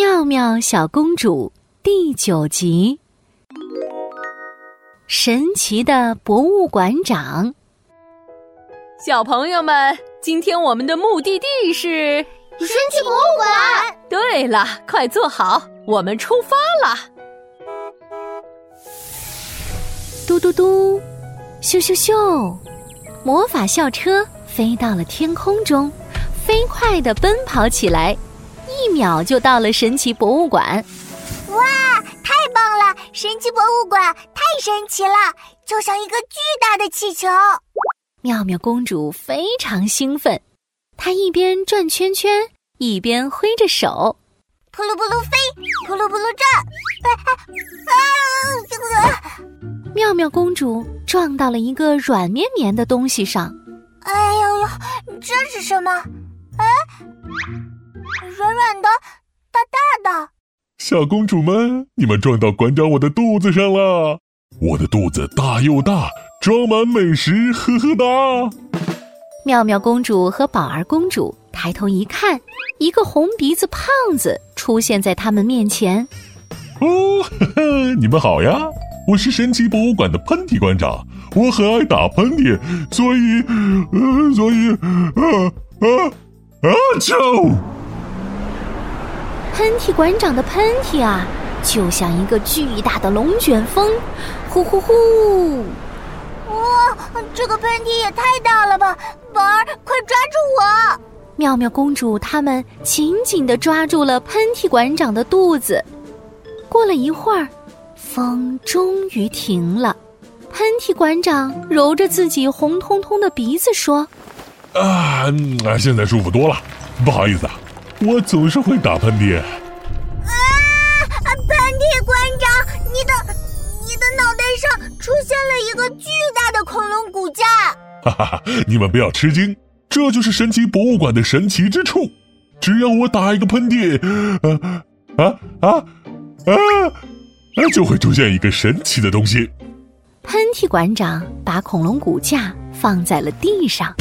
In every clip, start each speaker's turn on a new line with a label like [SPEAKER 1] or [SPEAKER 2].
[SPEAKER 1] 妙妙小公主第九集：神奇的博物馆长。
[SPEAKER 2] 小朋友们，今天我们的目的地是
[SPEAKER 3] 神奇博物馆。
[SPEAKER 2] 对了，快坐好，我们出发了。
[SPEAKER 1] 嘟嘟嘟，咻咻咻，魔法校车飞到了天空中，飞快的奔跑起来。一秒就到了神奇博物馆，
[SPEAKER 3] 哇，太棒了！神奇博物馆太神奇了，就像一个巨大的气球。
[SPEAKER 1] 妙妙公主非常兴奋，她一边转圈圈，一边挥着手，
[SPEAKER 3] 扑噜扑噜飞，扑噜扑噜转。
[SPEAKER 1] 啊！妙妙公主撞到了一个软绵绵的东西上。
[SPEAKER 3] 哎呦呦，这是什么？哎。软软的，大大的。
[SPEAKER 4] 小公主们，你们撞到馆长我的肚子上了。我的肚子大又大，装满美食，呵呵哒。
[SPEAKER 1] 妙妙公主和宝儿公主抬头一看，一个红鼻子胖子出现在他们面前。
[SPEAKER 4] 哦，呵呵，你们好呀！我是神奇博物馆的喷嚏馆长，我很爱打喷嚏，所以，呃，所以，啊啊啊！就。
[SPEAKER 1] 喷嚏馆长的喷嚏啊，就像一个巨大的龙卷风，呼呼呼！
[SPEAKER 3] 哇，这个喷嚏也太大了吧！宝儿，快抓住我！
[SPEAKER 1] 妙妙公主他们紧紧地抓住了喷嚏馆长的肚子。过了一会儿，风终于停了。喷嚏馆长揉着自己红彤彤的鼻子说：“
[SPEAKER 4] 啊，现在舒服多了。不好意思啊。”我总是会打喷嚏。
[SPEAKER 3] 啊！喷嚏馆长，你的你的脑袋上出现了一个巨大的恐龙骨架。
[SPEAKER 4] 哈哈哈！你们不要吃惊，这就是神奇博物馆的神奇之处。只要我打一个喷嚏，啊啊啊啊，就会出现一个神奇的东西。
[SPEAKER 1] 喷嚏馆长把恐龙骨架放在了地上。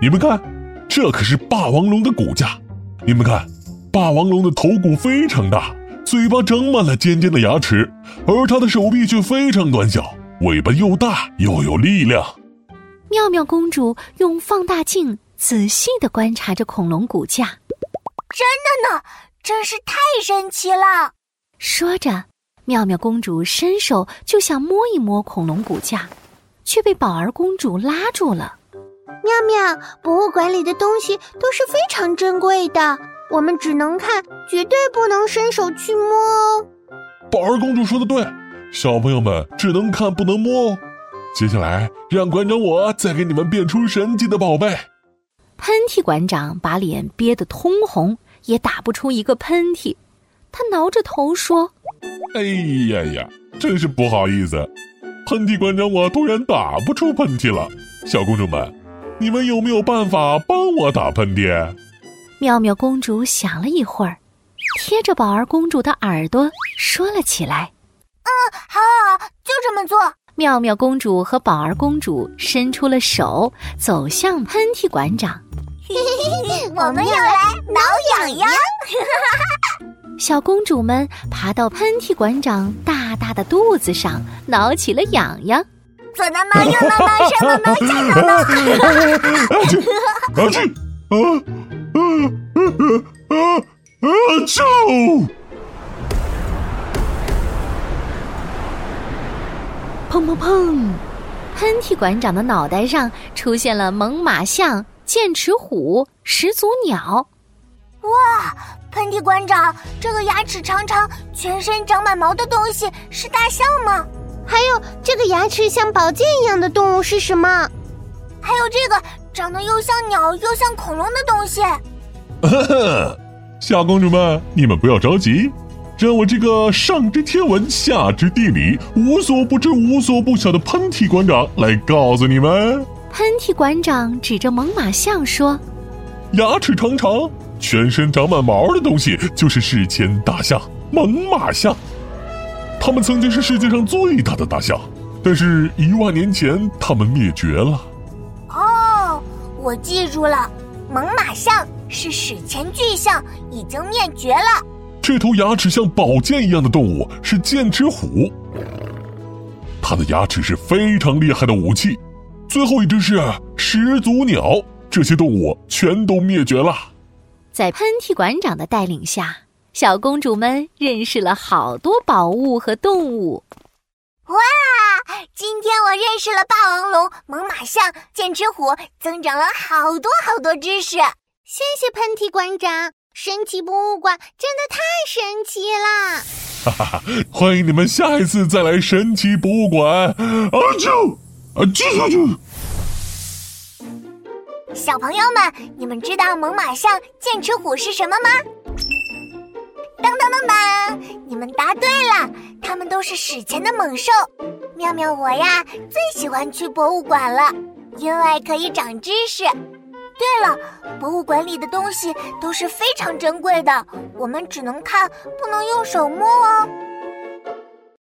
[SPEAKER 4] 你们看，这可是霸王龙的骨架。你们看，霸王龙的头骨非常大，嘴巴长满了尖尖的牙齿，而它的手臂却非常短小，尾巴又大又有力量。
[SPEAKER 1] 妙妙公主用放大镜仔细地观察着恐龙骨架，
[SPEAKER 3] 真的呢，真是太神奇了。
[SPEAKER 1] 说着，妙妙公主伸手就想摸一摸恐龙骨架，却被宝儿公主拉住了。
[SPEAKER 3] 妙妙，博物馆里的东西都是非常珍贵的，我们只能看，绝对不能伸手去摸哦。
[SPEAKER 4] 宝儿公主说的对，小朋友们只能看不能摸哦。接下来，让馆长我再给你们变出神奇的宝贝。
[SPEAKER 1] 喷嚏馆长把脸憋得通红，也打不出一个喷嚏。他挠着头说：“
[SPEAKER 4] 哎呀呀，真是不好意思，喷嚏馆长我突然打不出喷嚏了。”小公主们。你们有没有办法帮我打喷嚏？
[SPEAKER 1] 妙妙公主想了一会儿，贴着宝儿公主的耳朵说了起来：“
[SPEAKER 3] 嗯，好，好，好，就这么做。”
[SPEAKER 1] 妙妙公主和宝儿公主伸出了手，走向喷嚏馆长。
[SPEAKER 3] 我们要来挠痒痒。
[SPEAKER 1] 小公主们爬到喷嚏馆长大大的肚子上，挠起了痒痒。
[SPEAKER 3] 左挠挠，右挠挠，上挠挠，下挠挠。
[SPEAKER 4] 阿去，阿去，啊啊啊啊！救！
[SPEAKER 1] 砰砰砰！喷嚏馆长的脑袋上出现了猛犸象、剑齿虎、始祖鸟。
[SPEAKER 3] 哇！喷嚏馆长，这个牙齿长长、全身长满毛的东西是大象吗？还有这个牙齿像宝剑一样的动物是什么？还有这个长得又像鸟又像恐龙的东西。
[SPEAKER 4] 呵呵，小公主们，你们不要着急，让我这个上知天文下知地理、无所不知无所不晓的喷嚏馆长来告诉你们。
[SPEAKER 1] 喷嚏馆长指着猛犸象说：“
[SPEAKER 4] 牙齿长长、全身长满毛的东西，就是史前大象——猛犸象。”它们曾经是世界上最大的大象，但是一万年前它们灭绝了。
[SPEAKER 3] 哦，我记住了，猛犸象是史前巨象，已经灭绝了。
[SPEAKER 4] 这头牙齿像宝剑一样的动物是剑齿虎，它的牙齿是非常厉害的武器。最后一只是始祖鸟，这些动物全都灭绝了。
[SPEAKER 1] 在喷嚏馆长的带领下，小公主们认识了好多宝物和动物。
[SPEAKER 3] 哇！今天我认识了霸王龙、猛犸象、剑齿虎，增长了好多好多知识。
[SPEAKER 5] 谢谢喷嚏馆长，神奇博物馆真的太神奇啦！
[SPEAKER 4] 哈哈哈！欢迎你们下一次再来神奇博物馆。啊啾！啊啾啾啾！
[SPEAKER 3] 小朋友们，你们知道猛犸象、剑齿虎是什么吗？当当当当！你们答对了，它们都是史前的猛兽。妙妙我呀，最喜欢去博物馆了，因为可以长知识。对了，博物馆里的东西都是非常珍贵的，我们只能看，不能用手摸哦。